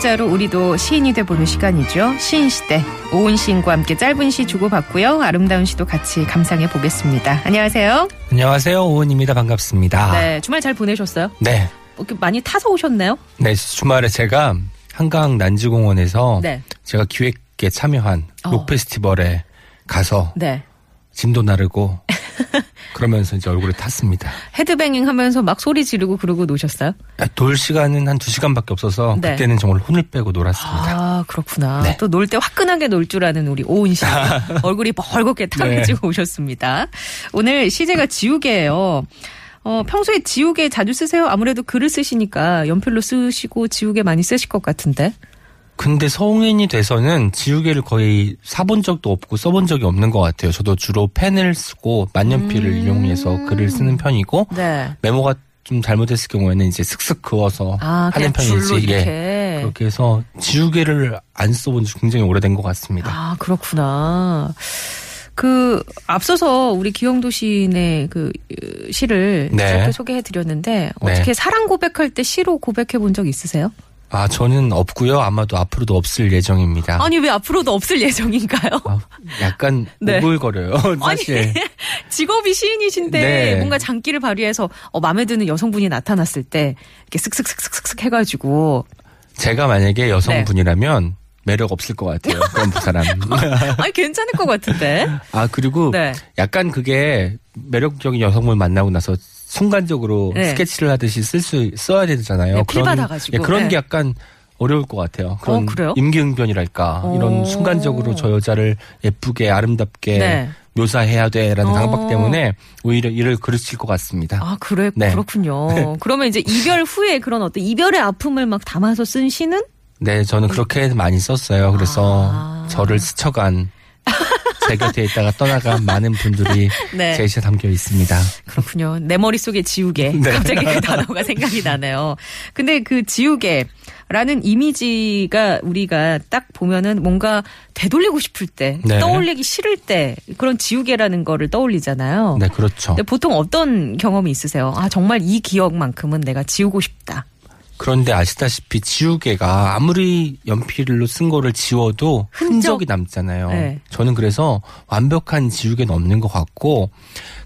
문자로 우리도 시인이 돼보는 시간이죠. 시인 시대 오은 시인과 함께 짧은 시 주고받고요. 아름다운 시도 같이 감상해 보겠습니다. 안녕하세요. 안녕하세요. 오은입니다. 반갑습니다. 네, 주말 잘 보내셨어요? 네. 이렇게 많이 타서 오셨나요? 네, 주말에 제가 한강 난지공원에서 네. 제가 기획에 참여한 어. 록 페스티벌에 가서 네. 짐도 나르고 그러면서 이제 얼굴에 탔습니다. 헤드뱅잉 하면서 막 소리 지르고 그러고 노셨어요? 아, 놀 시간은 한두 시간밖에 없어서 네. 그때는 정말 혼을 빼고 놀았습니다. 아, 그렇구나. 네. 또놀 때 화끈하게 놀 줄 아는 우리 오은 씨. 얼굴이 벌겋게 탕해지고 오셨습니다. 오늘 시제가 지우개예요. 어, 평소에 지우개 자주 쓰세요? 아무래도 글을 쓰시니까 연필로 쓰시고 지우개 많이 쓰실 것 같은데. 근데 성인이 돼서는 지우개를 거의 사본 적도 없고 써본 적이 없는 것 같아요. 저도 주로 펜을 쓰고 만년필을 이용해서 글을 쓰는 편이고 네. 메모가 좀 잘못됐을 경우에는 이제 슥슥 그어서 아, 하는 편이지. 예. 그렇게 해서 지우개를 안 써본 지 굉장히 오래된 것 같습니다. 아, 그렇구나. 그 앞서서 우리 기영도 시인의 그 으, 시를 네. 소개해 드렸는데 어떻게 사랑 고백할 때 시로 고백해 본 적 있으세요? 아, 저는 없고요. 아마도 앞으로도 없을 예정입니다. 아니 왜 앞으로도 없을 예정인가요? 아, 약간 네. 오글거려요. 사실. 직업이 시인이신데 네. 뭔가 장기를 발휘해서 어, 마음에 드는 여성분이 나타났을 때 이렇게 쓱쓱쓱쓱쓱 해가지고 제가 만약에 여성분이라면 매력 없을 것 같아요. 그런 사람. 아니 괜찮을 것 같은데. 아, 그리고 네. 약간 그게 매력적인 여성분 만나고 나서 순간적으로 네. 스케치를 하듯이 쓸 수 써야 되잖아요. 네, 필 받아가지고. 예, 그런 네. 게 약간 어려울 것 같아요. 그런 그래요? 임기응변이랄까 오. 이런 순간적으로 저 여자를 예쁘게 아름답게 네. 묘사해야 돼라는 어. 강박 때문에 오히려 일을 그르칠 것 같습니다. 아 그래 네. 그렇군요. 그러면 이제 이별 후에 그런 어떤 이별의 아픔을 막 담아서 쓴 시는 네, 저는 그렇게 많이 썼어요. 그래서 아. 저를 스쳐간 제 곁에 있다가 떠나간 많은 분들이 네. 제 시에 담겨 있습니다. 그렇군요. 내 머릿속에 지우개. 네. 갑자기 그 단어가 생각이 나네요. 근데 그 지우개 라는 이미지가 우리가 딱 보면은 뭔가 되돌리고 싶을 때, 네. 떠올리기 싫을 때 그런 지우개라는 거를 떠올리잖아요. 네, 그렇죠. 근데 보통 어떤 경험이 있으세요? 아, 정말 이 기억만큼은 내가 지우고 싶다. 그런데 아시다시피 지우개가 아무리 연필로 쓴 거를 지워도 흔적? 흔적 이 남잖아요. 네. 저는 그래서 완벽한 지우개는 없는 것 같고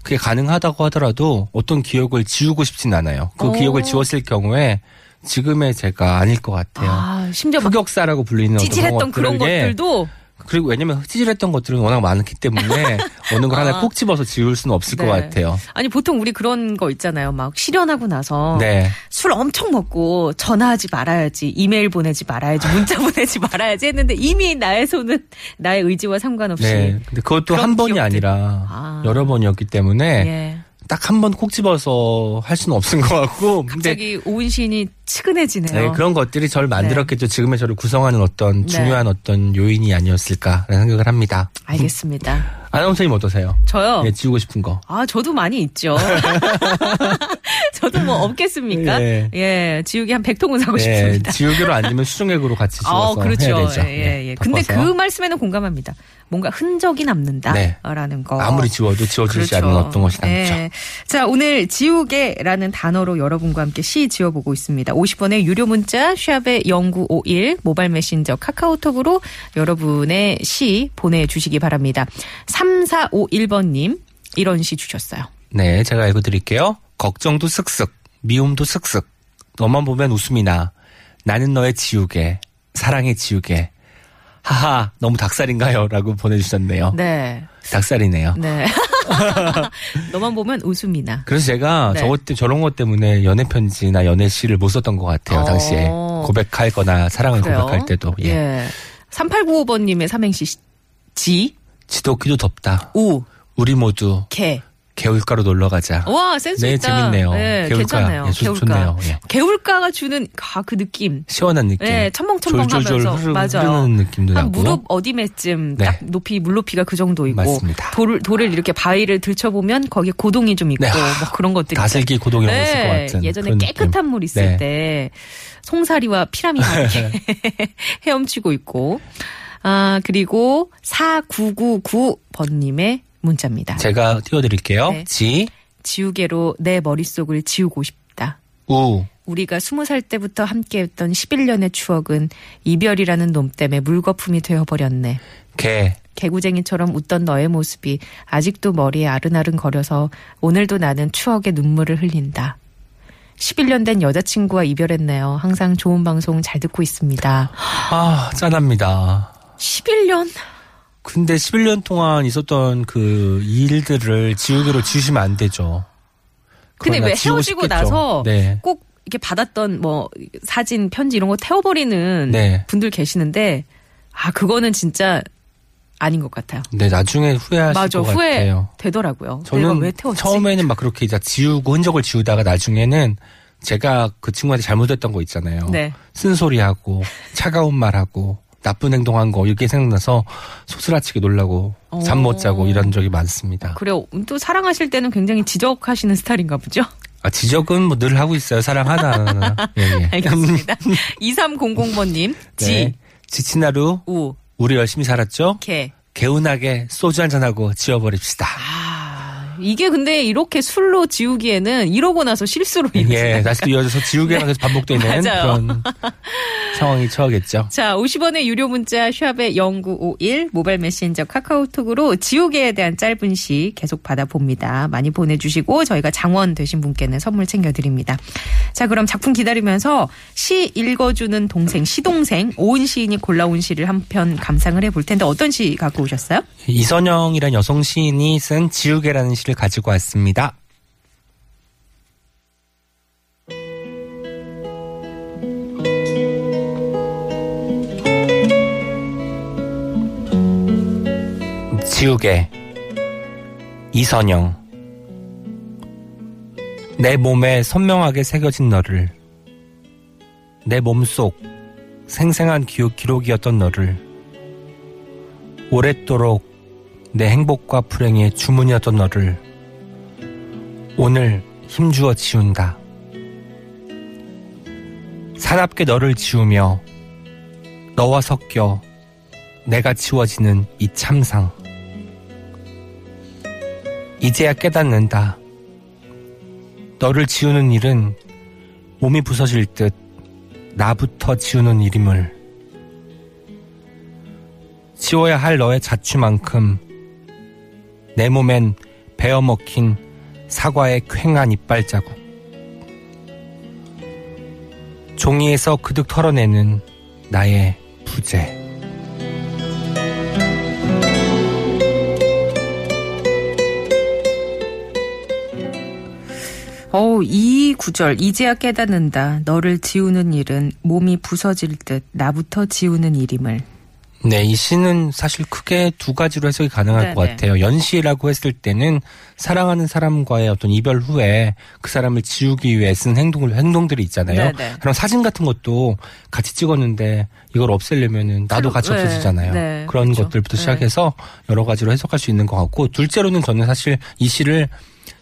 그게 가능하다고 하더라도 어떤 기억을 지우고 싶진 않아요. 그 오. 기억을 지웠을 경우에 지금의 제가 아닐 것 같아요. 아, 심지어 막 흑역사라고 불리는 어떤 찌질했던 그런 예. 것들도 그리고 왜냐면 찌질했던 것들은 워낙 많기 때문에 어느 걸 하나 아. 꼭 집어서 지울 수는 없을 네. 것 같아요. 아니 보통 우리 그런 거 있잖아요. 막 실현하고 나서 네. 술 엄청 먹고 전화하지 말아야지, 이메일 보내지 말아야지, 문자 보내지 말아야지 했는데 이미 나의 손은 나의 의지와 상관없이 네. 근데 그것도 한 번이 기억들. 아니라 아. 여러 번이었기 때문에 예. 딱 한 번 콕 집어서 할 수는 없을 것 같고. 갑자기 오은 시인이 측은해지네요. 네, 그런 것들이 저를 만들었겠죠. 지금의 저를 구성하는 어떤 네. 중요한 어떤 요인이 아니었을까라는 생각을 합니다. 알겠습니다. 아나운서님 어떠세요? 저요. 예, 지우고 싶은 거. 아, 저도 많이 있죠. 저도 뭐 없겠습니까? 예. 예, 지우개 한 100통은 사고 네, 싶습니다. 지우개로 아니면 수정액으로 같이 아, 지워서 그렇죠. 해야 되죠. 예, 네, 예. 근데 그. 말씀에는 공감합니다. 뭔가 흔적이 남는다라는 거. 아무리 지워도 지워지지 그렇죠. 않는 어떤 것이 남죠. 예. 자, 오늘 지우개라는 단어로 여러분과 함께 시 지어보고 있습니다. 50원의 유료 문자 샵의 0951 모바일 메신저 카카오톡으로 여러분의 시 보내주시기 바랍니다. 3451번님 이런 시 주셨어요. 네, 제가 읽어드릴게요. 걱정도 쓱쓱, 미움도 쓱쓱, 너만 보면 웃음이 나. 나는 너의 지우개, 사랑의 지우개. 하하, 너무 닭살인가요? 라고 보내주셨네요. 네. 닭살이네요. 네. 너만 보면 웃음이 나. 그래서 제가 네. 저것 때 저런 것 때문에 연애 편지나 연애 시를 못 썼던 것 같아요. 어. 당시에 고백할 거나 사랑을 그래요? 고백할 때도. 예. 예. 3895번님의 삼행시 지, 지독히도 덥다. 우, 우리 모두 개. 개울가로 놀러 가자. 와, 센스 네, 있다. 재밌네요. 네, 개울가. 괜찮네요. 예, 좋- 개울가. 좋네요. 예. 개울가가 주는 아, 그 느낌. 시원한 느낌. 네, 첨벙첨벙하면서. 흐르, 맞아요. 흐르는 느낌도 한 나고. 무릎 어디매쯤 네. 딱 높이 물높이가 그 정도이고 맞습니다. 돌 돌을 이렇게 바위를 들춰보면 거기에 고동이 좀 있고 네. 뭐 그런 것들이 다슬기 고동이 있잖아요. 있을 것 같은. 예전에 깨끗한 느낌. 물 있을 네. 때 송사리와 피라미가 이렇게 헤엄치고 있고 아 그리고 4999번님의 문자입니다. 제가 띄워드릴게요. 네. 지, 지우개로 내 머릿속을 지우고 싶다. 우, 우리가 스무 살 때부터 함께했던 11년의 추억은 이별이라는 놈 때문에 물거품이 되어버렸네. 개, 개구쟁이처럼 웃던 너의 모습이 아직도 머리에 아른아른 거려서 오늘도 나는 추억의 눈물을 흘린다. 11년 된 여자친구와 이별했네요. 항상 좋은 방송 잘 듣고 있습니다. 아, 짠합니다. 11년? 근데 11년 동안 있었던 그 일들을 지우개로 지우시면 안 되죠. 근데 왜 헤어지고 싶겠죠. 나서 네. 꼭 이렇게 받았던 뭐 사진, 편지 이런 거 태워버리는 네. 분들 계시는데 아 그거는 진짜 아닌 것 같아요. 네, 나중에 후회하실 맞아 것 후회 같아요. 되더라고요. 저는 왜 태웠지? 처음에는 막 그렇게 이제 지우고 흔적을 지우다가 나중에는 제가 그 친구한테 잘못했던 거 있잖아요. 네. 쓴소리하고 차가운 말하고 나쁜 행동한 거 이렇게 생각나서 소스라치게 놀라고 잠 못 자고 어. 이런 적이 많습니다. 그래요. 또 사랑하실 때는 굉장히 지적하시는 스타일인가 보죠? 아, 지적은 뭐 늘 하고 있어요. 하나. 예, 예. 알겠습니다. 2300번님, 지, 네. 지친 하루 우, 우리 열심히 살았죠? 개. 개운하게 소주 한잔하고 지워버립시다. 아, 이게 근데 이렇게 술로 지우기에는 이러고 나서 실수로 예, 다시 또 이어져서 지우개가 계속 반복되는 맞아요. 그런 상황이 처하겠죠. 자, 50원의 유료 문자 샵의 0951 모바일 메신저 카카오톡으로 지우개에 대한 짧은 시 계속 받아봅니다. 많이 보내주시고 저희가 장원 되신 분께는 선물 챙겨드립니다. 자, 그럼 작품 기다리면서 시 읽어주는 동생, 시동생 오은 시인이 골라온 시를 한 편 감상을 해볼 텐데 어떤 시 갖고 오셨어요? 이선영이란 여성 시인이 쓴 지우개라는 시를 가지고 왔습니다. 지우개. 이선영. 내 몸에 선명하게 새겨진 너를. 내 몸속 생생한 기록, 기록이었던 너를. 오랫도록 내 행복과 불행의 주문이었던 너를. 오늘 힘주어 지운다. 사납게 너를 지우며 너와 섞여 내가 지워지는 이 참상. 이제야 깨닫는다. 너를 지우는 일은 몸이 부서질 듯 나부터 지우는 일임을. 지워야 할 너의 자취만큼 내 몸엔 베어먹힌 사과의 퀭한 이빨 자국. 종이에서 그득 털어내는 나의 부재. 이 구절, 이제야 깨닫는다. 너를 지우는 일은 몸이 부서질 듯 나부터 지우는 일임을. 네, 이 시는 사실 크게 두 가지로 해석이 가능할 것 네네. 같아요. 연시라고 했을 때는 사랑하는 사람과의 어떤 이별 후에 그 사람을 지우기 위해 쓴 행동을, 행동들이 있잖아요. 네네. 그럼 사진 같은 것도 같이 찍었는데 이걸 없애려면은 나도 같이 네, 없어지잖아요. 네, 그런 그렇죠. 것들부터 네. 시작해서 여러 가지로 해석할 수 있는 것 같고 둘째로는 저는 사실 이 시를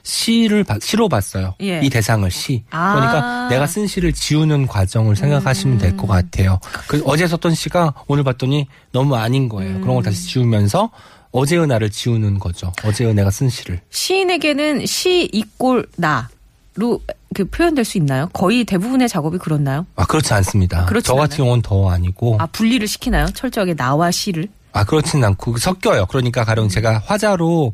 시를 봐- 시로 봤어요. 예. 이 대상을 시. 아. 그러니까 내가 쓴 시를 지우는 과정을 생각하시면 될 음. 것 같아요. 그 어제 썼던 시가 오늘 봤더니 너무 아닌 거예요. 그런 걸 다시 지우면서 어제의 나를 지우는 거죠. 어제의 내가 쓴 시를. 시인에게는 시 이꼴 나로 그 표현될 수 있나요? 거의 대부분의 작업이 그렇나요? 아 그렇지 않습니다. 그렇진 저 같은 경우는 더 아니고 아, 분리를 시키나요? 철저하게 나와 시를? 아 그렇진 않고 섞여요. 그러니까 가령 제가 화자로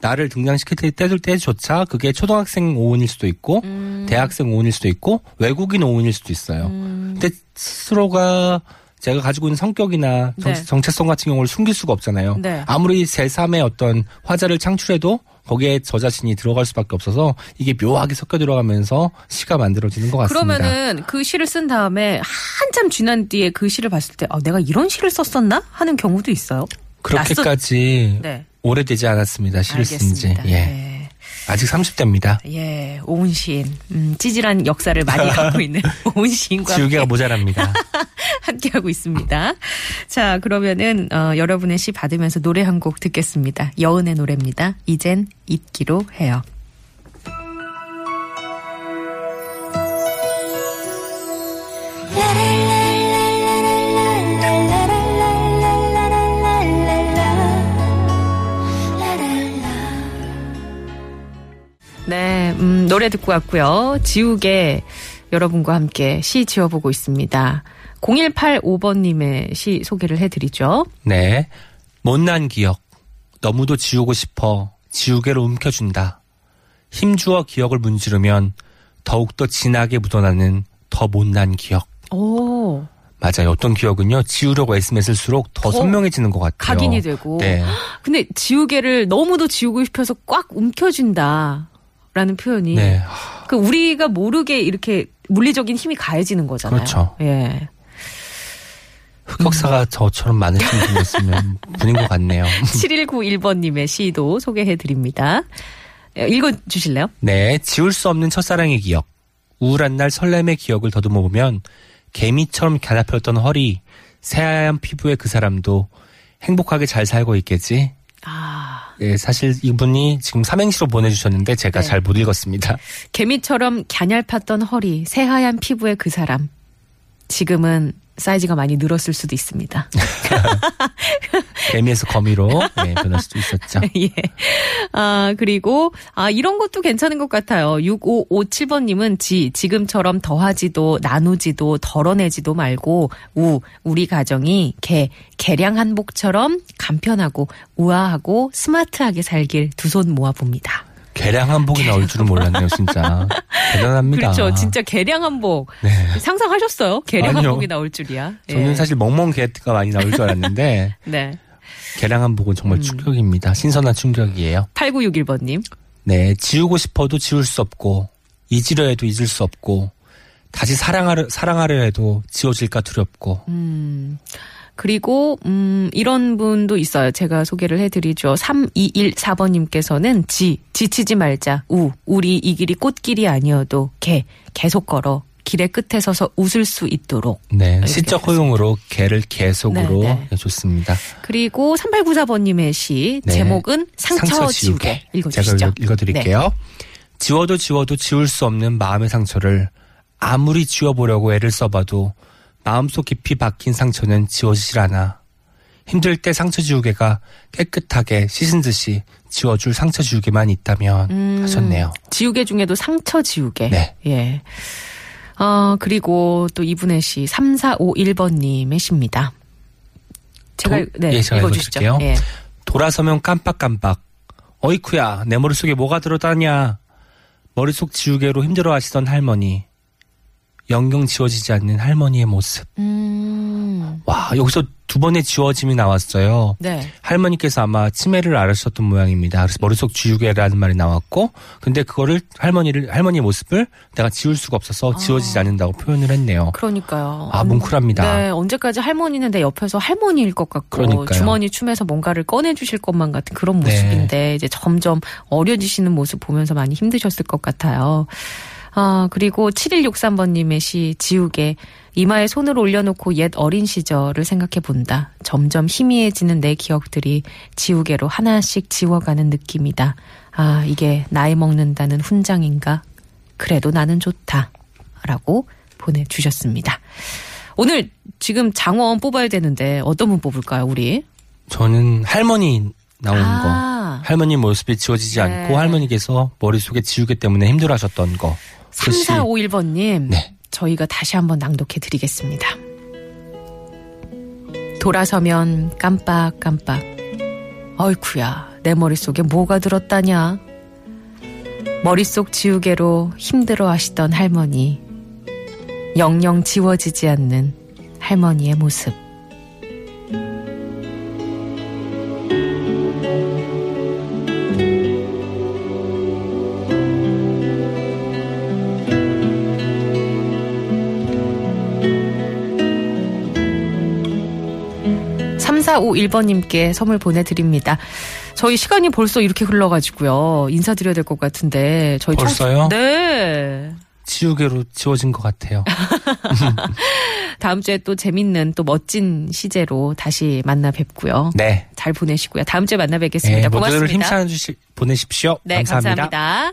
나를 등장시킬 때 때조차 그게 초등학생 오은일 수도 있고 음. 대학생 오은일 수도 있고 외국인 오은일 수도 있어요. 근데 스스로가 제가 가지고 있는 성격이나 정, 네. 정체성 같은 경우를 숨길 수가 없잖아요. 네. 아무리 제3의 어떤 화자를 창출해도 거기에 저 자신이 들어갈 수밖에 없어서 이게 묘하게 섞여 들어가면서 시가 만들어지는 것 같습니다. 그러면은 그 시를 쓴 다음에 한참 지난 뒤에 그 시를 봤을 때 아, 내가 이런 시를 썼었나 하는 경우도 있어요. 그렇게까지 네. 오래되지 않았습니다. 시를 쓴 지. 예. 네. 아직 30대입니다. 예, 오은 시인. 음, 찌질한 역사를 많이 갖고 있는 오은 시인과 지우개가 모자랍니다. 함께하고 있습니다. 자, 그러면은, 어, 여러분의 시 받으면서 노래 한 곡 듣겠습니다. 여은의 노래입니다. 이젠 잊기로 해요. 네, 음, 노래 듣고 왔고요. 지우개 여러분과 함께 시 지어보고 있습니다. 0185번님의 시 소개를 해드리죠. 네. 못난 기억. 너무도 지우고 싶어 지우개로 움켜준다. 힘주어 기억을 문지르면 더욱더 진하게 묻어나는 더 못난 기억. 오, 맞아요. 어떤 기억은요, 지우려고 애쓰면 쓸수록 더, 더 선명해지는 것 같아요. 각인이 되고. 네. 근데 지우개를 너무도 지우고 싶어서 꽉 움켜쥔다. 라는 표현이. 네. 그 우리가 모르게 이렇게 물리적인 힘이 가해지는 거잖아요. 그렇죠. 예. 흑역사가 저처럼 많으신 분이었으면 분인 것 같네요. 7191번님의 시도 소개해 드립니다. 읽어 주실래요? 네. 지울 수 없는 첫사랑의 기억. 우울한 날 설렘의 기억을 더듬어 보면 개미처럼 가나폈던 허리, 새하얀 피부의 그 사람도 행복하게 잘 살고 있겠지. 아, 예, 사실 이분이 지금 삼행시로 보내주셨는데 제가 네. 잘못 읽었습니다. 개미처럼 갸냘팠던 허리, 새하얀 피부의 그 사람. 지금은 사이즈가 많이 늘었을 수도 있습니다. 개미에서 거미로 네, 변할 수도 있었죠. 예. 아, 그리고, 아, 이런 것도 괜찮은 것 같아요. 6557번 님은 지, 지금처럼 더하지도, 나누지도, 덜어내지도 말고, 우, 우리 가정이 개, 개량 한복처럼 간편하고, 우아하고, 스마트하게 살길 두 손 모아 봅니다. 개량 한복이 나올 줄은 몰랐네요, 진짜. 대단합니다. 그렇죠. 진짜 개량 한복. 네. 상상하셨어요? 개량 아니요. 한복이 나올 줄이야. 저는 예. 사실 멍멍 개가 많이 나올 줄 알았는데 네. 개량 한복은 정말 음. 충격입니다. 신선한 충격이에요. 8961번님. 네, 지우고 싶어도 지울 수 없고 잊으려 해도 잊을 수 없고 다시 사랑하려 사랑하려 해도 지워질까 두렵고 음. 그리고 음 이런 분도 있어요. 제가 소개를 해드리죠. 3214번님께서는 지 지치지 말자 우 우리 이 길이 꽃길이 아니어도 개 계속 걸어 길의 끝에 서서 웃을 수 있도록 네, 시적 허용으로 개를 계속으로 네, 네. 네, 좋습니다. 그리고 3894번님의 시 네. 제목은 상처, 지우개 읽어주시죠. 제가 읽어, 드릴게요 지워도 지워도 지울 수 없는 마음의 상처를 아무리 지워보려고 애를 써봐도 마음속 깊이 박힌 상처는 지워지질 않아. 힘들 때 상처 지우개가 깨끗하게 씻은 듯이 지워줄 상처 지우개만 있다면 음. 하셨네요. 지우개 중에도 상처 지우개. 네. 예. 어, 그리고 또 이분의 시 3451번님의 시입니다. 제가, 도- 네, 예, 제가 읽어주시죠. 읽어드릴게요. 예. 돌아서면 깜빡깜빡. 어이쿠야, 내 머릿속에 뭐가 들어다냐. 머릿속 지우개로 힘들어 하시던 할머니. 영영 지워지지 않는 할머니의 모습. 음, 와, 여기서 두 번의 지워짐이 나왔어요. 네. 할머니께서 아마 치매를 앓으셨던 모양입니다. 그래서 머릿속 지우개라는 말이 나왔고, 근데 그거를 할머니를, 할머니의 모습을 내가 지울 수가 없어서 지워지지 않는다고 표현을 했네요. 그러니까요. 아, 언- 뭉클합니다. 네, 언제까지 할머니는 내 옆에서 할머니일 것 같고 그러니까요. 주머니 춤에서 뭔가를 꺼내 주실 것만 같은 그런 네. 모습인데 이제 점점 어려지시는 모습 보면서 많이 힘드셨을 것 같아요. 아, 그리고 7163번님의 시 지우개 이마에 손을 올려놓고 옛 어린 시절을 생각해 본다. 점점 희미해지는 내 기억들이 지우개로 하나씩 지워가는 느낌이다. 아, 이게 나이 먹는다는 훈장인가? 그래도 나는 좋다. 라고 보내주셨습니다. 오늘 지금 장원 뽑아야 되는데 어떤 분 뽑을까요, 우리? 저는 할머니 나오는 거. 아, 할머니 모습이 지워지지 네. 않고 할머니께서 머릿속에 지우개 때문에 힘들어하셨던 거. 그 시. 3451번님. 네. 저희가 다시 한번 낭독해 드리겠습니다. 돌아서면 깜빡깜빡. 어이쿠야, 내 머릿속에 뭐가 들었다냐? 머릿속 지우개로 힘들어 하시던 할머니. 영영 지워지지 않는 할머니의 모습. 3451번님께 선물 보내드립니다. 저희 시간이 벌써 이렇게 흘러가지고요. 인사드려야 될 것 같은데. 저희 청- 벌써요? 네. 지우개로 지워진 것 같아요. 다음 주에 또 재밌는 또 멋진 시제로 다시 만나 뵙고요. 네. 잘 보내시고요. 다음 주에 만나 뵙겠습니다. 네, 고맙습니다. 모두를 힘찬 주시 보내십시오. 네, 감사합니다. 감사합니다.